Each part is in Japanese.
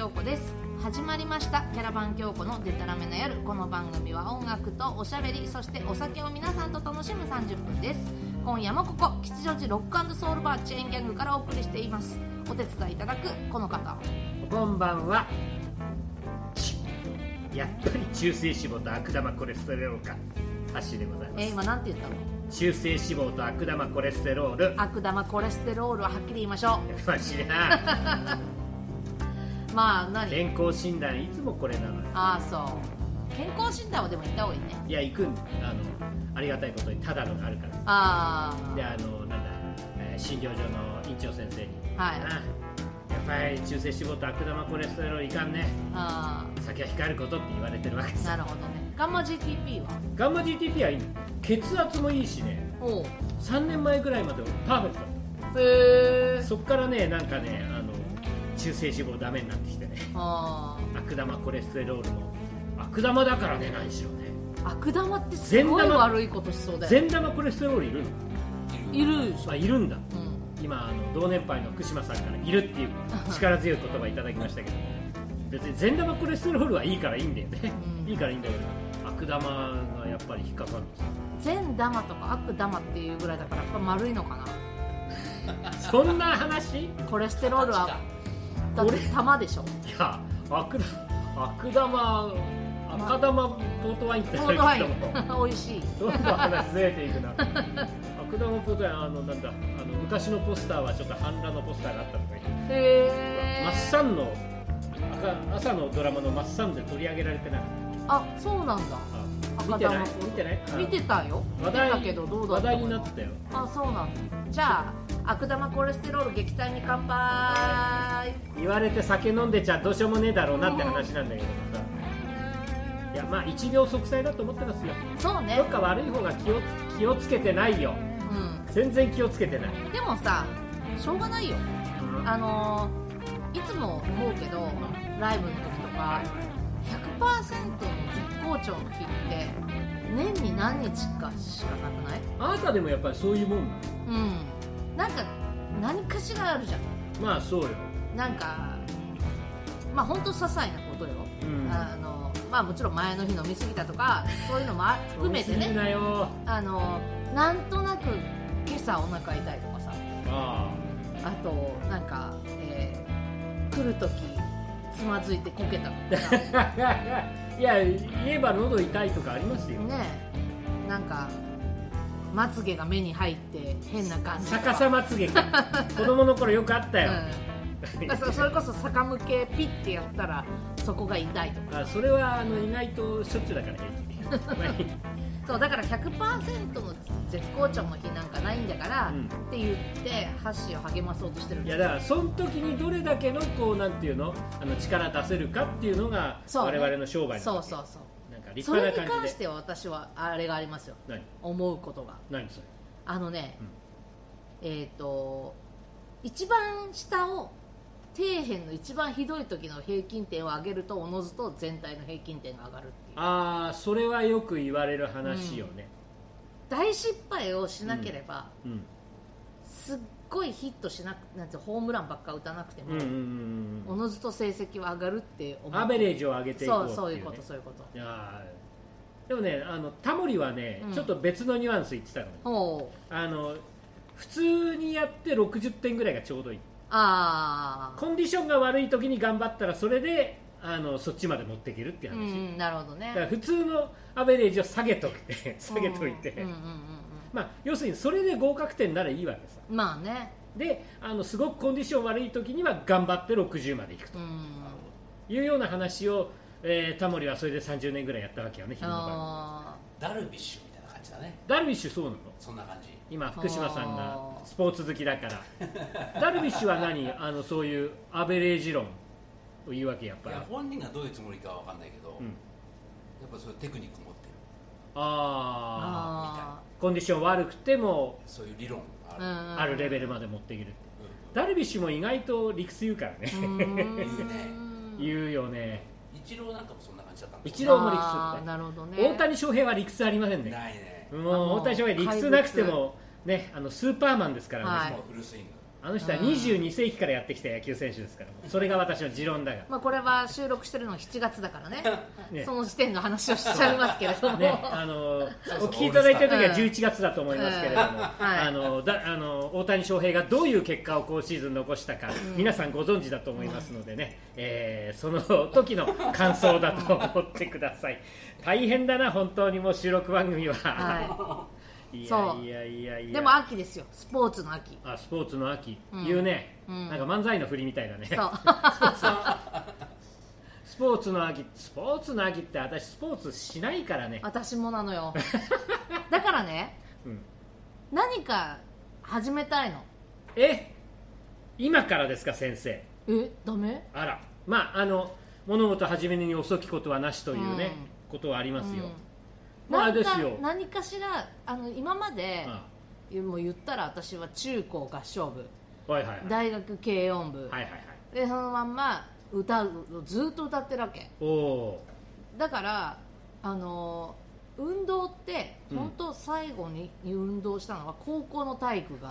京子です。始まりました。キャラバン京子のデタラメな夜。この番組は音楽とおしゃべりそしてお酒を皆さんと楽しむ30分です。今夜もここ吉祥寺ロックソウルバーチェーンギャングからお送りしています。お手伝いいただくこの方。こんばんは。やっぱり中性脂肪と悪玉コレステロールか。橋でございます。えー今なんて言ったの？中性脂肪と悪玉コレステロール。悪玉コレステロールははっきり言いましょましな。う まあ何？健康診断いつもこれなのよ。ああそう。健康診断はでも行った方がいいね。いや行くん。あのありがたいことにただのがあるから。あであのなんだ、えー診療所の院長先生に。あはい。あやっぱり中性脂肪と悪玉コレステロールいかんね。あ酒は控えることって言われてるわけです。あなるほどね。ガンマ GTP は？ガンマ GTP はいいの。血圧もいいしね。おう。3年前ぐらいまでパーフェクト。へえそっからねなんかねあの中性脂肪ダメになってきてね。あ悪玉コレステロールも。悪玉だからね何しろね。あ悪玉ってすごい悪いことしそうだよ。善玉コレステロールいるの？いるでしょ。あいるんだ。うん。今あの同年配の福島さんからいるっていう力強い言葉いただきましたけど。別に善玉コレステロールはいいからいいんだよね、うん。いいからいいんだけど。悪玉がやっぱり引っかかるんですよ。善玉とか悪玉っていうぐらいだからやっぱ丸いのかな。そんな話？いコレステロールはだって玉でしょ。や悪玉悪玉赤玉ポートワインってポートワイン。美味しい。どんどん話ずれていくな。悪玉ポートワインあのなんだあの昔のポスターはちょっと半裸のポスターがあったとか言って。へマッえサンの赤朝のドラマのマッサンで取り上げられてなかっあそうなんだ。見赤てない？見てない？見てたよ。見て話題たけどどうだ話った題になってたよ。あそうなんだ。じゃあ悪玉コレステロール撃退に乾杯。言われて酒飲んでちゃどうしようもねえだろうなって話なんだけどさ。いやまあ一秒息災だと思ってますよ。そうね。どっか悪い方が気を気をつけてないよ。う全然気をつけてない、んでもさしょうがないよ。あのーいつも思うけどライブの時とか100%の絶好調の日って年に何日かしかなくない？あなたでもやっぱりそういうもんなうんなんか何かしらあるじゃん。のまあそうよ、なんかまあ本当些細なことよ、うん、あのまあもちろん前の日飲み過ぎたとかそういうのもあ含めてね。あのなんとなく今朝お腹痛いとかさ。あ。あとなんか、えー来る時つまずいてこけたとか。いや言えば喉痛いとかありますよ、ねえ。なんかまつげが目に入って変な感じ。逆さまつげか。子供の頃よくあったよ、うん、それこそ逆向けピッてやったらそこが痛いとか。あそれはあの意外としょっちゅうだから平気 そうだから100%の絶好調の日なんかないんだから、うん。って言ってハッシーを励まそうとしてるんいですやだからその時にどれだけのこうなんていうの？あの力出せるかっていうのがそうね。我々の商売そうなんそうそうなんか立それ派な感じで。に関しては私はあれがありますよ。何？思うことが。何それ？あのね、うん。えっ、と一番下を底辺の一番ひどい時の平均点を上げるとおのずと全体の平均点が上がるっていう。ああそれはよく言われる話よね。大失敗をしなければ、うん。すっごいヒットしなくなんてホームランばっか打たなくても、うんうんうんおのずと成績は上がるって思う。アベレージを上げていこうね、そうそういうことそういうこと。いやー。でもねあのタモリはね、うん。ちょっと別のニュアンス言ってたのあの普通にやって60点ぐらいがちょうどいい。ああコンディションが悪い時に頑張ったらそれであのそっちまで持っていけるっていうう話、んなるほどね。だから普通のアベレージを下げといて下げといて、うんうんうんうんまあ、要するにそれで合格点ならいいわけさ。うんまあね。であのすごくコンディション悪い時には頑張って60までいくと。うん。いうような話を、えータモリはそれで30年ぐらいやったわけよね昼のダルビッシュみたいな感じだね。ダルビッシュそうなの？そんな感じ。今福島さんがスポーツ好きだから。ダルビッシュは何？あのそういうアベレージ論を言うわけやっぱり。いや本人がどういうつもりかは分かんないけど、うん。やっぱそういうテクニック持ってる。あああコンディション悪くてもそういう理論がある、あるレベルまで持っていける。うん。ダルビッシュも意外と理屈言うからね。言うよね。イチローなんかもそんな感じだったもんイチローも理屈なるほどね。大谷翔平は理屈ありませんね。ないね。もう大谷翔平理屈なくてもねあのスーパーマンですからね、はい。もうフルスイングあの人は22世紀からやってきた野球選手ですからそれが私の持論だがまあ、これは収録してるのは7月だからね。ね。その時点の話をしちゃいますけれども、ね、あのおそうそう聞きいただいてる時は11月だと思いますけれども、はい。あのだあの大谷翔平がどういう結果を今シーズン残したか、皆さんご存知だと思いますのでね、えーその時の感想だと思ってください。大変だな本当にもう収録番組は、、はいやいやいやいや。でも秋ですよ。スポーツの秋。あスポーツの秋、うん。言うね、うん。なんか漫才の振りみたいだね。そう。スポーツの秋。スポーツの秋って私スポーツしないからね、私もなのよ。だからねうん、何か始めたいの。え？今からですか先生。え？ダメ？あら。まああの物事始めるに遅きことはなしというね、ことはありますよ、うんまああなんか何かしらあの今まであもう言ったら私は中高合唱部。はいはいはい。大学軽音部、はいはいはい。でそのまんま歌うずっと歌ってるわけ。だからあの運動ってうん。本当最後に運動したのは高校の体育が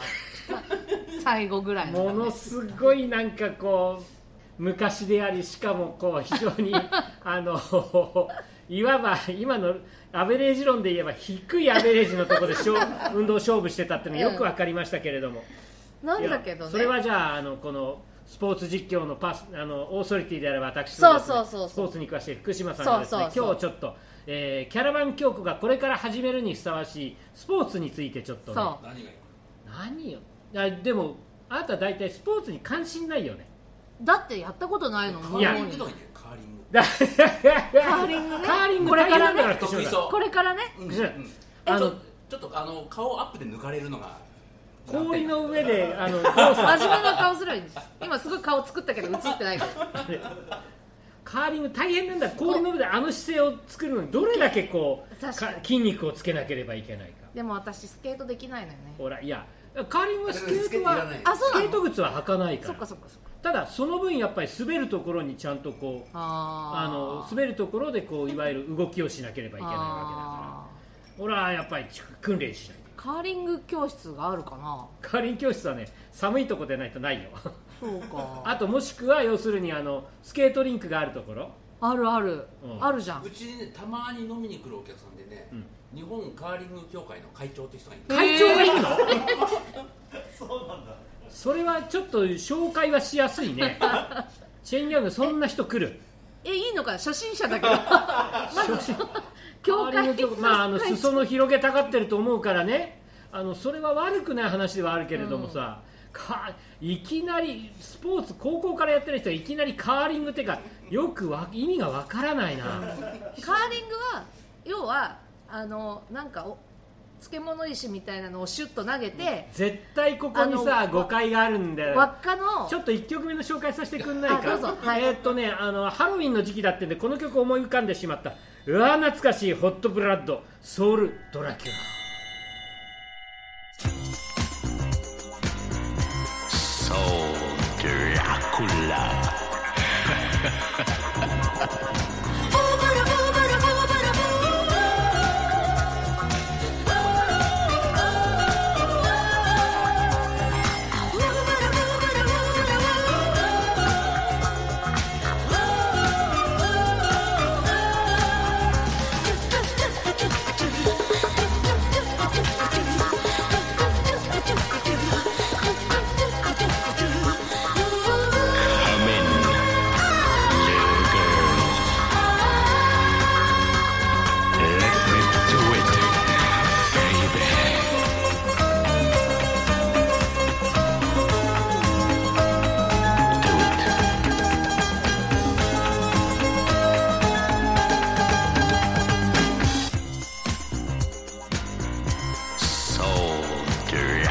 最後ぐらいねものすごいなんかこう昔でありしかもこう非常にあのいわば今のアベレージ論で言えば低いアベレージのところで勝 運動勝負してたっていうのがよく分かりましたけれども、なんだけどね。それはじゃああのこのスポーツ実況のパスあのオーソリティであれば私そうそうそうスポーツに詳しい福島さんがですね今日ちょっと、えーキャラバン教庫がこれから始めるにふさわしいスポーツについてちょっとね。そ何よ。あでもあなた大体スポーツに関心ないよね。だってやったことないのカいやカーリングだカーリングね。カーリングこれからね。これからねあうん。あのちょっとあの顔アップで抜かれるのが氷の上であの 真面目な顔すればいいんです。今すごい顔作ったけど映ってないから。カーリング大変なんだ。氷の上であの姿勢を作るのにどれだけこう筋肉をつけなければいけないか。でも私スケートできないのよね。ほらいやカーリングはスケートはないあそうなのスケート靴は履かないかそっらかそっかそっかただその分やっぱり滑るところにちゃんとこうあの滑るところでこういわゆる動きをしなければいけないわあけだから。ほらやっぱり訓練しない。カーリング教室があるかな。カーリング教室はね寒いとこでないとないよ。そうか。あともしくは要するにあのスケートリンクがあるところ。あるある、うん。あるじゃん。うちにねたまに飲みに来るお客さんでね、うん。日本カーリング協会の会長って人がいる会長がいるの？そうなんだそれはちょっと紹介はしやすいね。チェーンギャングそんな人来る。えいいのか？な初心者だけど。ままああの裾の広げたがってると思うからね。あのそれは悪くない話ではあるけれどもさ、かいきなりスポーツ高校からやってる人がいきなりカーリングっていうかよくわ意味がわからないな、カーリングは要はあのなんかお漬物石みたいなのをシュッと投げて、絶対ここにさ誤解があるんだよ。輪っかのちょっと1曲目の紹介させてくんないか？あどうぞ。はい。えーっとねあのハロウィンの時期だってんでこの曲思い浮かんでしまった。うわ懐かしいホットブラッドソウルドラキュラ。Soul Dracula. Come in,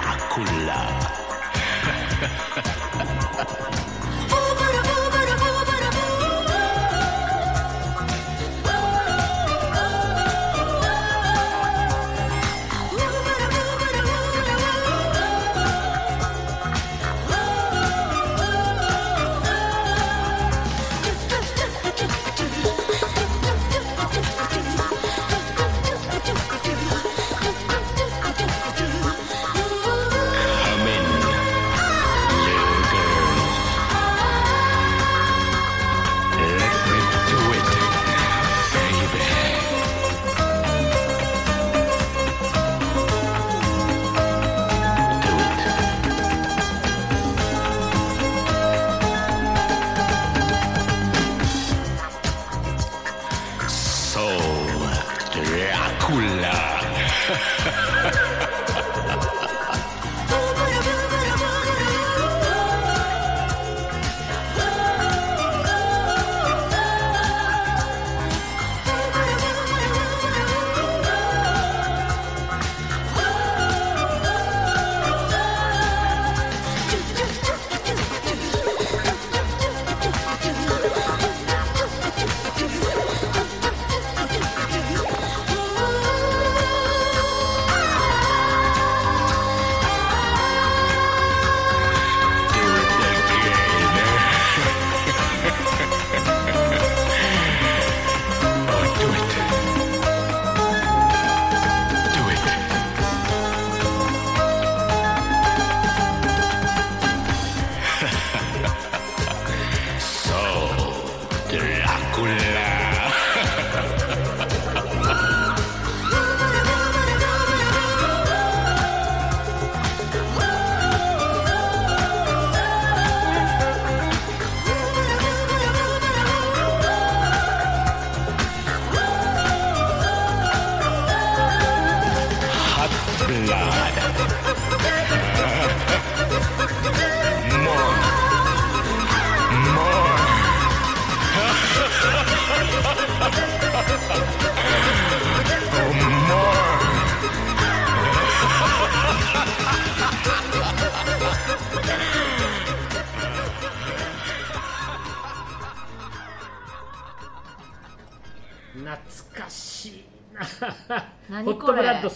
Dracula.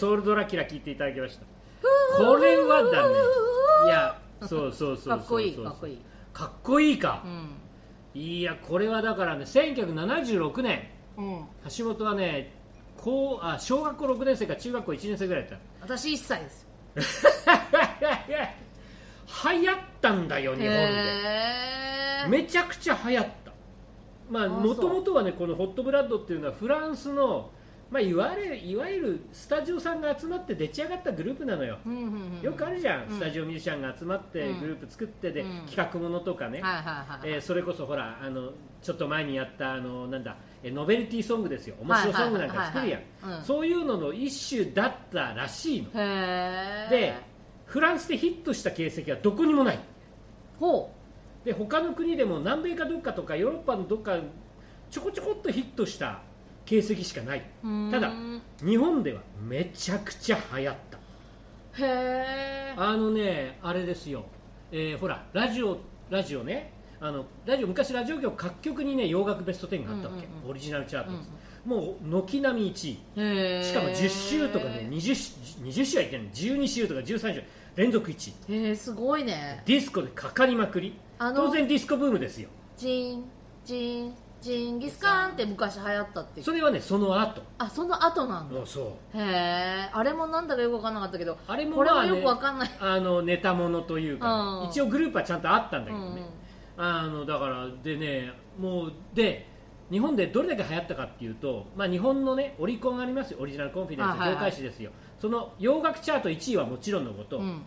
ソウルドラキュラ聞いていただきました。これはだね。いやそうそうそうそうかっこいいかっこいい。かっこいいか。う、ん。いやこれはだからね1976年うん。橋本はねこうあ小学校6年生か中学校1年生ぐらいだっ私1歳です。た 流行ったんだよ日本で。めちゃくちゃ流行った。まあもともとはねこのホットブラッドっていうのはフランスのまあいわゆるいわゆるスタジオさんが集まって出来上がったグループなのよ。うんうんうんよくあるじゃん、うん。スタジオミュージシャンが集まってうん。グループ作ってで、うん。企画ものとかね、はいはいはいえーそれこそほらあのちょっと前にやったあのなんだえーノベルティソングですよ。面白ソングなんか作るやん。そういうのの一種だったらしいの。でフランスでヒットした形跡はどこにもない。ほで他の国でも南米かどっかとかヨーロッパのどっかちょこちょこっとヒットした形跡しかない。ううーん。ただ日本ではめちゃくちゃ流行った。へえあのねあれですよ、えーほらラジオラジオね。あのラジオ昔ラジオ局各局にね洋楽ベスト10があったわけ、うんうんうんオリジナルチャートです、もう軒並み1位。しかも10週とかね 20, 週20週はいってない12週とか13週連続1位。へえすごいね。ディスコでかかりまくり。あの。当然ディスコブームですよ。ジンジンジンギスカンって昔流行ったって。それはねその後。あその後なんだ。そう。へえあれもなんだかよく分かんなかったけどあれもこれもまあねよく分かんない。あのネタものというか、うん。一応グループはちゃんとあったんだけどね、うん。あのだからでねもうで日本でどれだけ流行ったかっていうと、まあ、日本のねオリコンありますよ。オリジナルコンフィデンスはいはい。はい業界誌ですよ、その洋楽チャート1位はもちろんのこと、うん。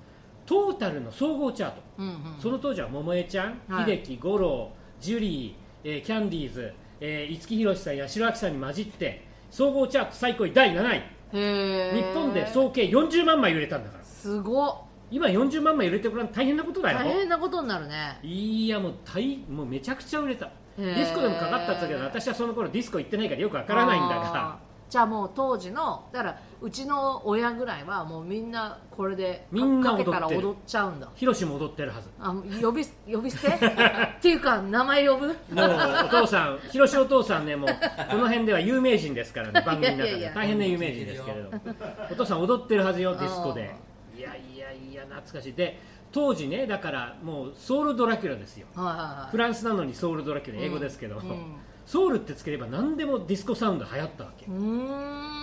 トータルの総合チャート、うんうん。その当時は桃江ちゃん、はい。秀樹五郎ジュリー、えーキャンディーズ、えー五木ひろしさん八代亜紀さんに混じって総合チャート最高位第7位。日本で総計40万枚売れたんだから。すごっ。今40万枚売れてごらん大変なことだよ。大変なことになるね。いやもう大もうめちゃくちゃ売れた。へデーィスコでもかかったっつうけど私はその頃ディスコ行ってないからよくわからないんだがじゃあもう当時のだからうちの親ぐらいはもうみんなこれでみんなかけたら踊っちゃうんだ。ヒロシも踊ってるはず。あ呼び呼び捨て？っていうか名前呼ぶ？もうお父さんヒロシお父さんねもうこの辺では有名人ですからね 番組の中で大変な有名人ですけれどお父さん踊ってるはずよディスコで。いやいやいや懐かしい。で当時ねだからもう Soul Dracula ですよ。はいはいはい。フランスなのに Soul Dracula 英語ですけど、うんソウルってつければ何でもディスコサウンド流行ったわけ。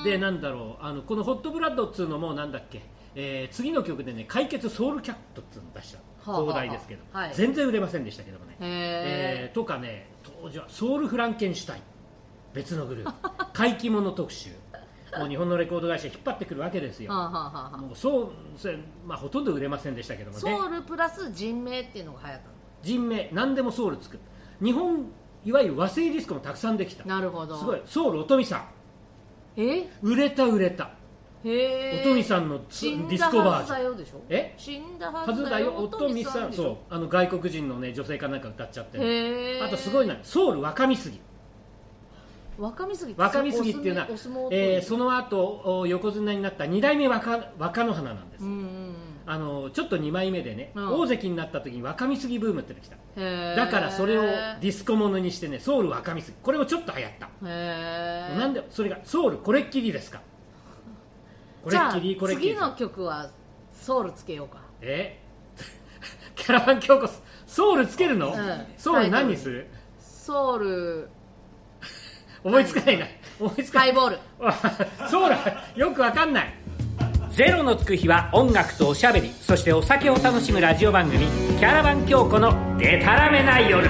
でなんだろうあのこの「Hot Blood」っつうのもなんだっけ、えー次の曲でね「解決ソウルキャット」っつうの出した。はあはあ放題ですけど、はい。全然売れませんでしたけどもね、へえーとかね当時はソウルフランケンシュタイン。別のグループ。怪奇物特集。もう日本のレコード会社引っ張ってくるわけですよ。はあはあはもうそうそれまあ、ほとんど売れませんでしたけどもね。ソウルプラス人名っていうのが流行っ人名。何でもソウルつく。日本いわゆる和製ディスコもたくさんできた。たなるほど。すごい。ソウルおとみさん。え？売れた売れた。へえ。おとみさんのディスコバージョン。だよでしょ？え？死んだははずだよずだよおとみさんそう。あの外国人のね女性かなんか歌っちゃって。あとすごいなソウル若見杉。若見杉若見杉っていうのはえーその後お横綱になった2代目若若乃花なんです、うんうんあのちょっと2枚目でね、うん。大関になった時に若見杉ブームってのが来た。だからそれをディスコものにしてねソウル若見杉。これもちょっと流行った、なんでそれがソウルこれっきりですか。これっきりこれっきり。次の曲はソウルつけようか。え？キャラバン京子ソウルつけるの、ん。ソウル何にする？ソウル。思いつかないな。思いつかない。ハイボール。ソウルよくわかんないゼロのつく日は音楽とおしゃべりそしてお酒を楽しむラジオ番組「キャラバン京子のデタラメな夜」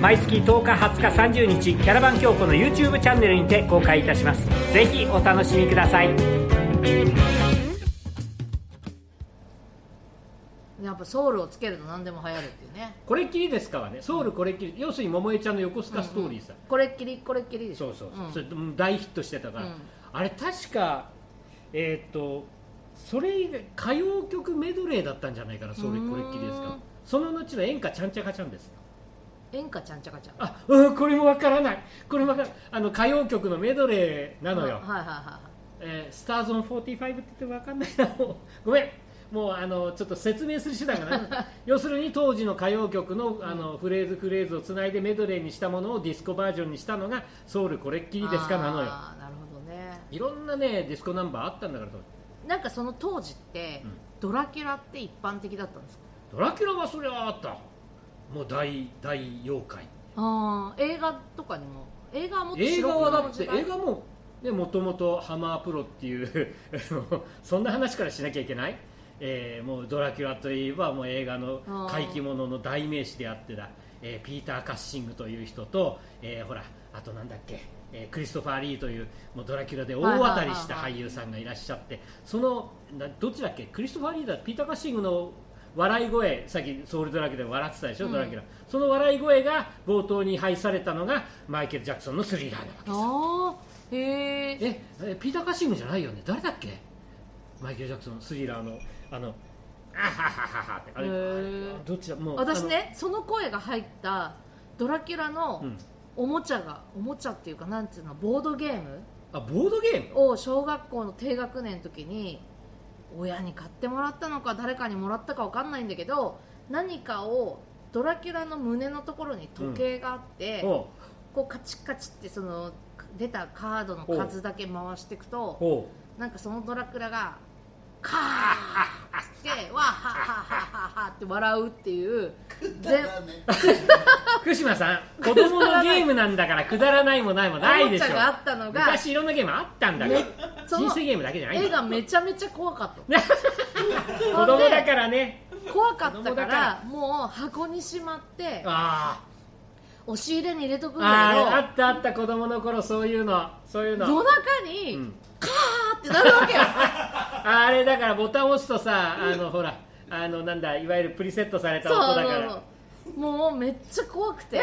毎月10日20日30日キャラバン京子の YouTube チャンネルにて公開いたします。ぜひお楽しみください。やっぱソウルをつけると何でも流行るっていうね。これっきりですかはね。ソウルこれっきり。要するに桃江ちゃんの横須賀ストーリーさ、これっきりこれっきりでしょ。そうそうそう、ん。それも大ヒットしてたから、うん。あれ確かえーっとそれ以外歌謡曲メドレーだったんじゃないかなそれこれっきりですか。その後の演歌ちゃんちゃかちゃんですよ。演歌ちゃんちゃかちゃん。あうんこれもわからない。これもわからあの歌謡曲のメドレーなのよ、はいはいはえースターズオン45って言ってもわかんない。な ごめん。もうあのちょっと説明する手段がない。要するに当時の歌謡曲のあのフレーズフレーズをつないでメドレーにしたものをディスコバージョンにしたのがソウルこれっきいりですかなのよ。なるほど。ねいろんなねディスコナンバーあったんだからとなんかその当時って、うん。ドラキュラって一般的だったんですか？ドラキュラはそれはあった。もう大大妖怪。あー映画とかにも映画はもっと映画はだって映画もねもともとハマープロっていう そんな話からしなきゃいけない、えーもうドラキュラといえばもう映画の怪奇物の代名詞であってだ、えーピーター・カッシングという人と、えーほらあとなんだっけ、えークリストファー・リーというもうドラキュラで大当たりした俳優さんがいらっしゃってそのなどっちだっけ？クリストファー・リーだ。ピーター・カッシングの笑い声さっきソウルドラキュラで笑ってたでしょ、うん。ドラキュラ。その笑い声が冒頭に配されたのがマイケル・ジャクソンのスリラーなわけですえええピーター・カッシングじゃないよね？誰だっけ？マイケル・ジャクソンスリラーのあのあははははって。あれどっちだ？もう私ねその声が入ったドラキュラのうんおもちゃがおもちゃっていうかなんていうのボードゲーム？あボードゲーム？を小学校の低学年の時に親に買ってもらったのか誰かにもらったかわかんないんだけど何かをドラキュラの胸のところに時計があって、おう。こうカチッカチってその出たカードの数だけ回していくとなんかそのドラクラがカー ッってわははははって笑うっていう全福島さん子供のゲームなんだからくだらないもないもないでしょおもちゃがあったのが昔いろんなゲームあったんだからめその人生ゲームだけじゃない絵がめちゃめちゃ怖かった子供だからね怖かったか子供だからもう箱にしまってあ押し入れに入れとくんーあーあったあった子供の頃そういうのそういうの夜中に、うんカーってなるわけよ。あれだからボタン押すとさあのほらあのなんだいわゆるプリセットされた音だから。もうめっちゃ怖くて、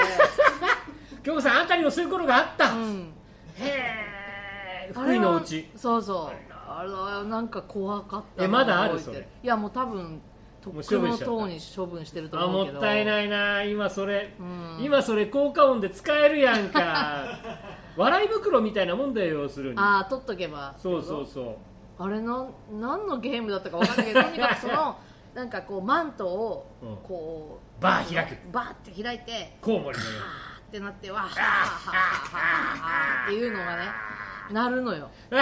京子さんあんたにもそういう頃があった、うん、へえ福井のうちそうそう。あれなんか怖かったえまだある？それ。いやもう多分との塔に処分してるとあも思うけど。ったいないな。今それ、うん。今それ効果音で使えるやんか 笑い袋みたいなもんだよ要するに。ああ取っとけば。そうそうそう。あれの何のゲームだったか分かんないけどとにかく そのなんかこうマントをうん。こう、バー開く。バーって開いてコウモリのよはーってなってわーはーはーはーはーっていうのがねなるのよ。い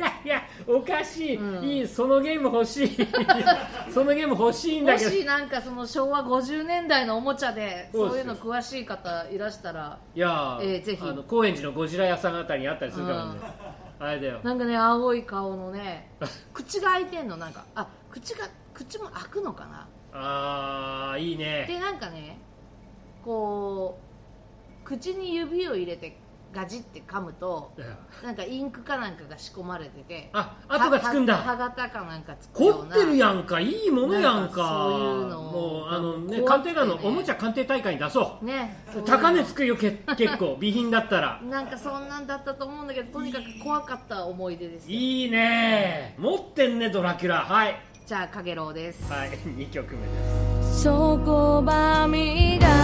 やいやおかしい、うん。いいそのゲーム欲しい。そのゲーム欲しいんだもけど。しなんかその昭和50年代のおもちゃでそういうの詳しい方いらしたらいやー、えーぜひ。あの高円寺のゴジラ屋さんあたりにあったりするからね、あれだよ。なんかね青い顔のね口が開いてんのなんか。あ口が口も開くのかな？あーいいね。でなんかねこう口に指を入れてガジって噛むとなんかインクかなんかが仕込まれててあ後がつくんだ。は歯型かなんかつくような。凝ってるやんかいいものやんか。なんかそういうのもうあのねね鑑定団のおもちゃ鑑定大会に出そう。ね。そういうの高値つくよけ結構 備品だったら。なんかそんなんだったと思うんだけどとにかく怖かった思い出です。よいいね。持ってんねドラキュラ。はい。じゃあかげろうです。はい。2曲目です。そこばみ側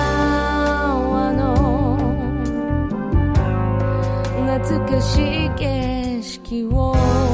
懐かしい景色を。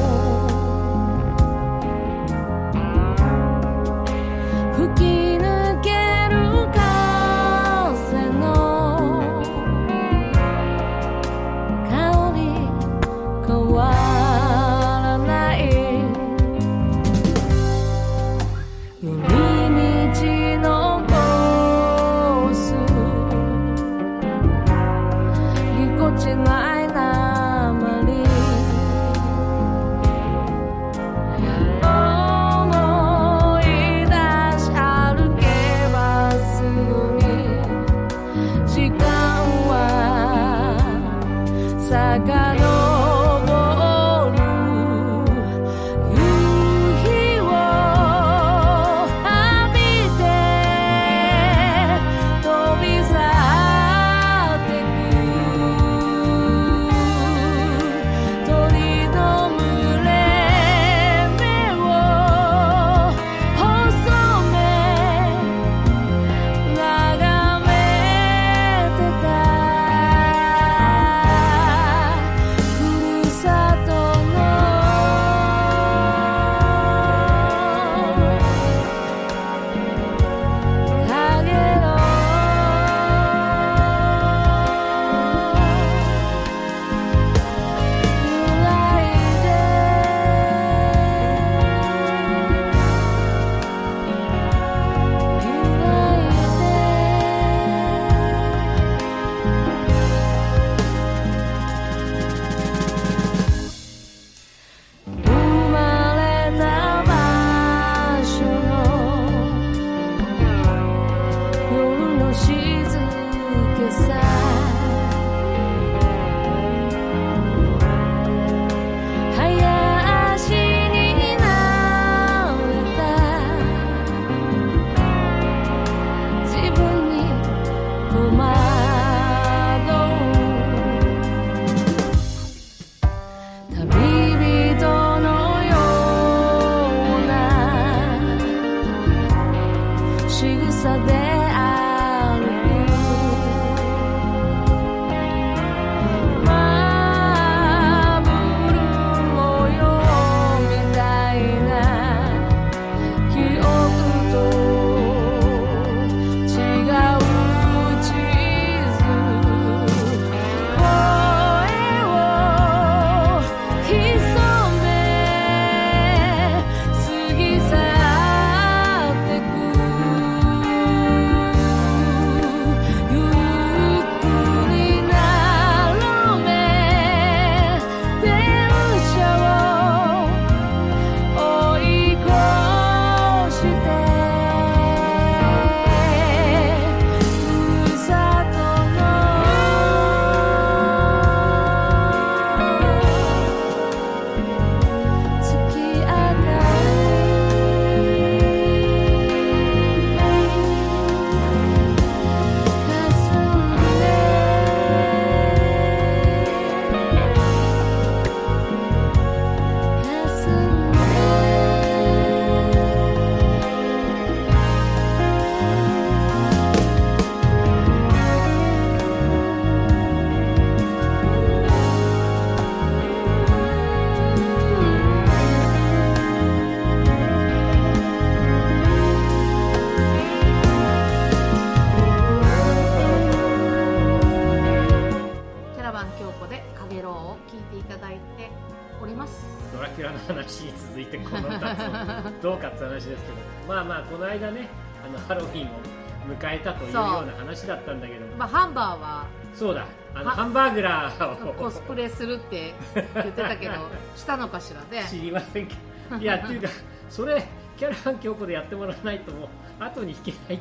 話だったんだけど。まあハンバーはそうだ。あのはハンバーグラーを。コスプレするって言ってたけど したのかしらね。知りませんけど。いやっていうかそれキャラバン京子でやってもらわないともう後に引けない。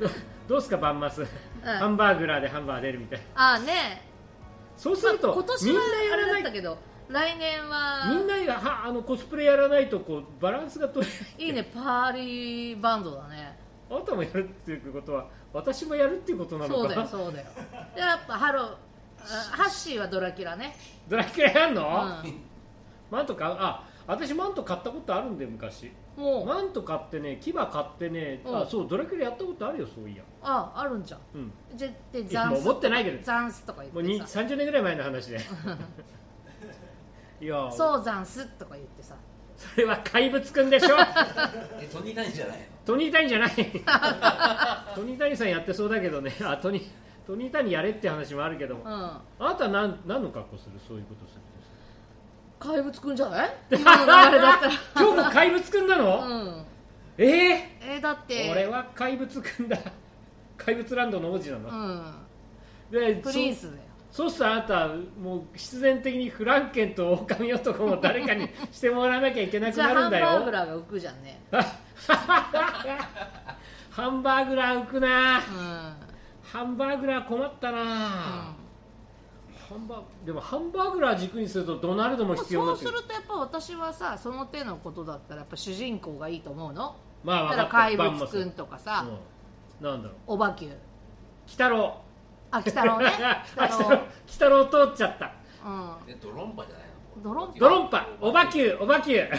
ど どうすかバンマス、ハンバーグラーでハンバーグ出るみたいああねそうすると、まあ今年みんなはやらない。けど来年は。みんながはあのコスプレやらないとこうバランスが取れない。いいねパーリーバンドだね。あなたもやるっていうことは私もやるっていうことなのかそうだよそうだよ。でやっぱハローあハッシーはドラキュラね、ドラキュラやんの、うん、マントか？あ私マント買ったことあるんで昔。もう。マント買ってね牙買ってねう。んあそうドラキュラやったことあるよそういや。ああるんじゃん。うん。じゃでザンス持ってないけど。ザンスとかもうに言ってさ30年ぐらい前の話で。いや。そそうザンスとか言ってさ。れは怪物くんでしょ？えトニータニじゃない？のトニータニじゃない。トニータニさんやってそうだけどね。あトニートニータニやれって話もあるけども、うん。あなたは何何の格好する？そういうことする怪物くんじゃない？今の流れだったら。今日も怪物くんなの、うん。えええーだって。俺は怪物くんだ。怪物ランドの王子なの、うん。でプリンスだよ。そうそうしたらあなたもう必然的にフランケンと狼男も誰かにしてもらわなきゃいけなくじゃあハンなるんだよバーグラーが浮くじゃんね ハンバーグラー浮くな。うん。ハンバーグラー困ったな、ハンバーでもハンバーグラー軸にするとドナルドも必要そうするるとやっぱ私はさその手のことだったらやっぱ主人公がいいと思うの？まあだか分からった怪物くんとかさ、うん、なんだろう。おばきゅう鬼太郎。あ鬼太郎ね。あ 鬼太郎。鬼太郎通っちゃった。うえドロンパじゃないの？ドロンパ。ドロンパ。おばきゅうおばきゅう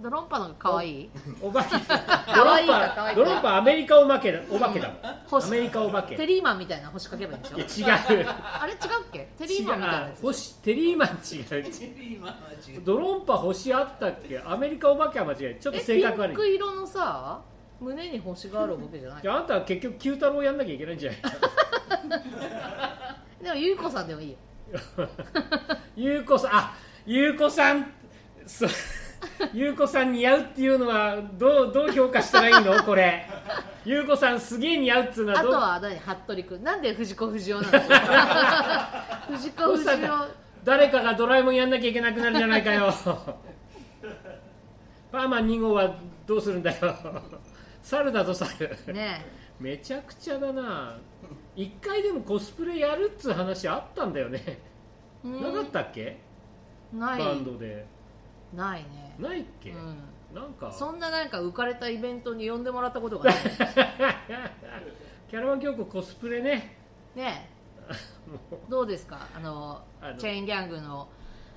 ドロンパの方が可愛い？お化け。ド可愛いロ可愛いか。パドロンパアメリカお化けだ。お化けだ。も ん星。アメリカお化けテリーマンみたいな星かけばいいんでしょ？いや違う。あれ違うっけ？テリーマンみたいなやつ。星テリーマン違う。チェリーマンは違う。ドロンパ星あったっけ？アメリカお化けは間違いちょっと性格悪い。ク色のさ胸に星があるわけじゃない？じゃああんたは結局九太郎やんなきゃいけないんじゃない？でもゆうこさんでもいいよ。ゆうこさんあゆうこさん。そうゆうこさん似合うっていうのはどうどう評価したらいいの？これ。ゆうこさんすげえ似合うっつうのはあどう？とは何？服部君なんで藤子不二雄なの？藤子不二雄。誰かがドラえもんやんなきゃいけなくなるじゃないかよ。パーマン2号はどうするんだよ。猿だぞ猿。ねめちゃくちゃだな。一回でもコスプレやるっつう話あったんだよね、えなかったっけ？ない。バンドでないね。ないっけ、うん。なんか。そんななんか浮かれたイベントに呼んでもらったことがない。キャラバン教皇コスプレね。ね。どうですか？あのチェーンギャングの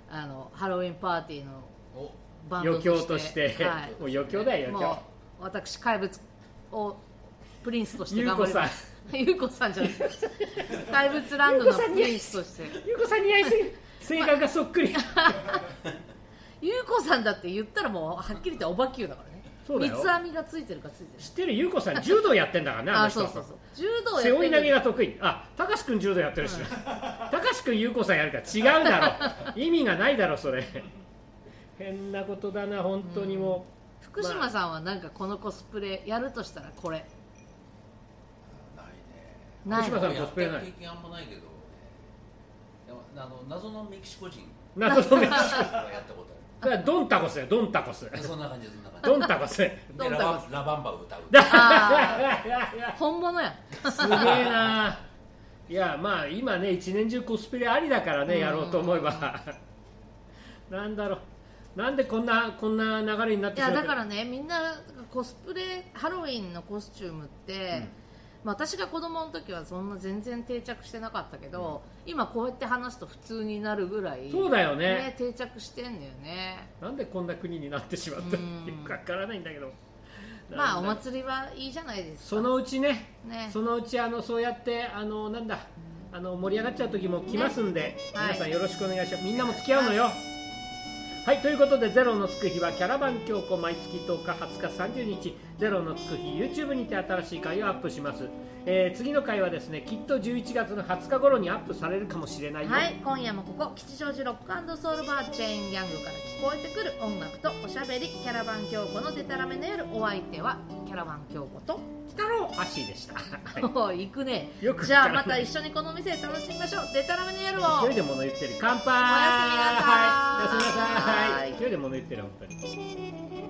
あのハロウィンパーティーのお。バンド余興として、はい、もう余興だよ余興私怪物をプリンスとして頑張ります。ゆうこさんじゃない。怪物ランドのプリンスとして。ゆうこさん似合いすぎ性格がそっくりゆうこさんだって言ったらもうはっきり言っておばきゅうだからね。そうだよ。三つ編みがついてるかついてる知ってるゆうこさん柔道やってんだからねあの人。あそうそうそう。柔道やって背負い投げるが得意。あたかしくん柔道やってるしたかしくんゆうこさんやるから違うだろ意味がないだろそれ。変なことだな本当にも福島さんはなんかこのコスプレやるとしたらこれ。ないね。ない。福島さんコスプレない。た経験あんまないけど。ねでもあの謎のメキシコ人。う謎のメキシは やったことコだからドンタコスドンタコス。そんな感じそんな感じ。ドンタコス。でドンタコス。ラバンラバンバを歌う。本物やすげえな。いやまあ今ね一年中コスプレありだからねやろうと思えば。なんだろう。なんでこんなこんな流れになっていやだからねみんなコスプレハロウィンのコスチュームって、まあ、私が子供の時はそんな全然定着してなかったけど、今こうやって話すと普通になるぐらいそうだよね。定着してんだよね。なんでこんな国になってしまったのうん。よくわからないんだけど。まあお祭りはいいじゃないですか。そのうちねね。そのうちあのそうやってあのなんだあの盛り上がっちゃう時も来ますんで、はい。皆さんよろしくお願いします。みんなも付き合うのよ。はいということで「ゼロのつく日」はキャラバン教皇毎月10日20日30日「ゼロのつく日」YouTube にて新しい回をアップします、えー次の回はですねきっと11月の20日頃にアップされるかもしれないよ、はい今夜もここ吉祥寺ロックソウルバーチェーンギャングから聞こえてくる音楽とおしゃべりキャラバン京子のデタラメの夜お相手はキャラバン京子と北郎ハッシーでした。はい行くね。よくじゃあまた一緒にこの店で楽しみましょう。デタラメの夜を。勢いで物言ってる。乾杯。おやすみなさい。はいおやすみなさい。勢いで物言ってる本当に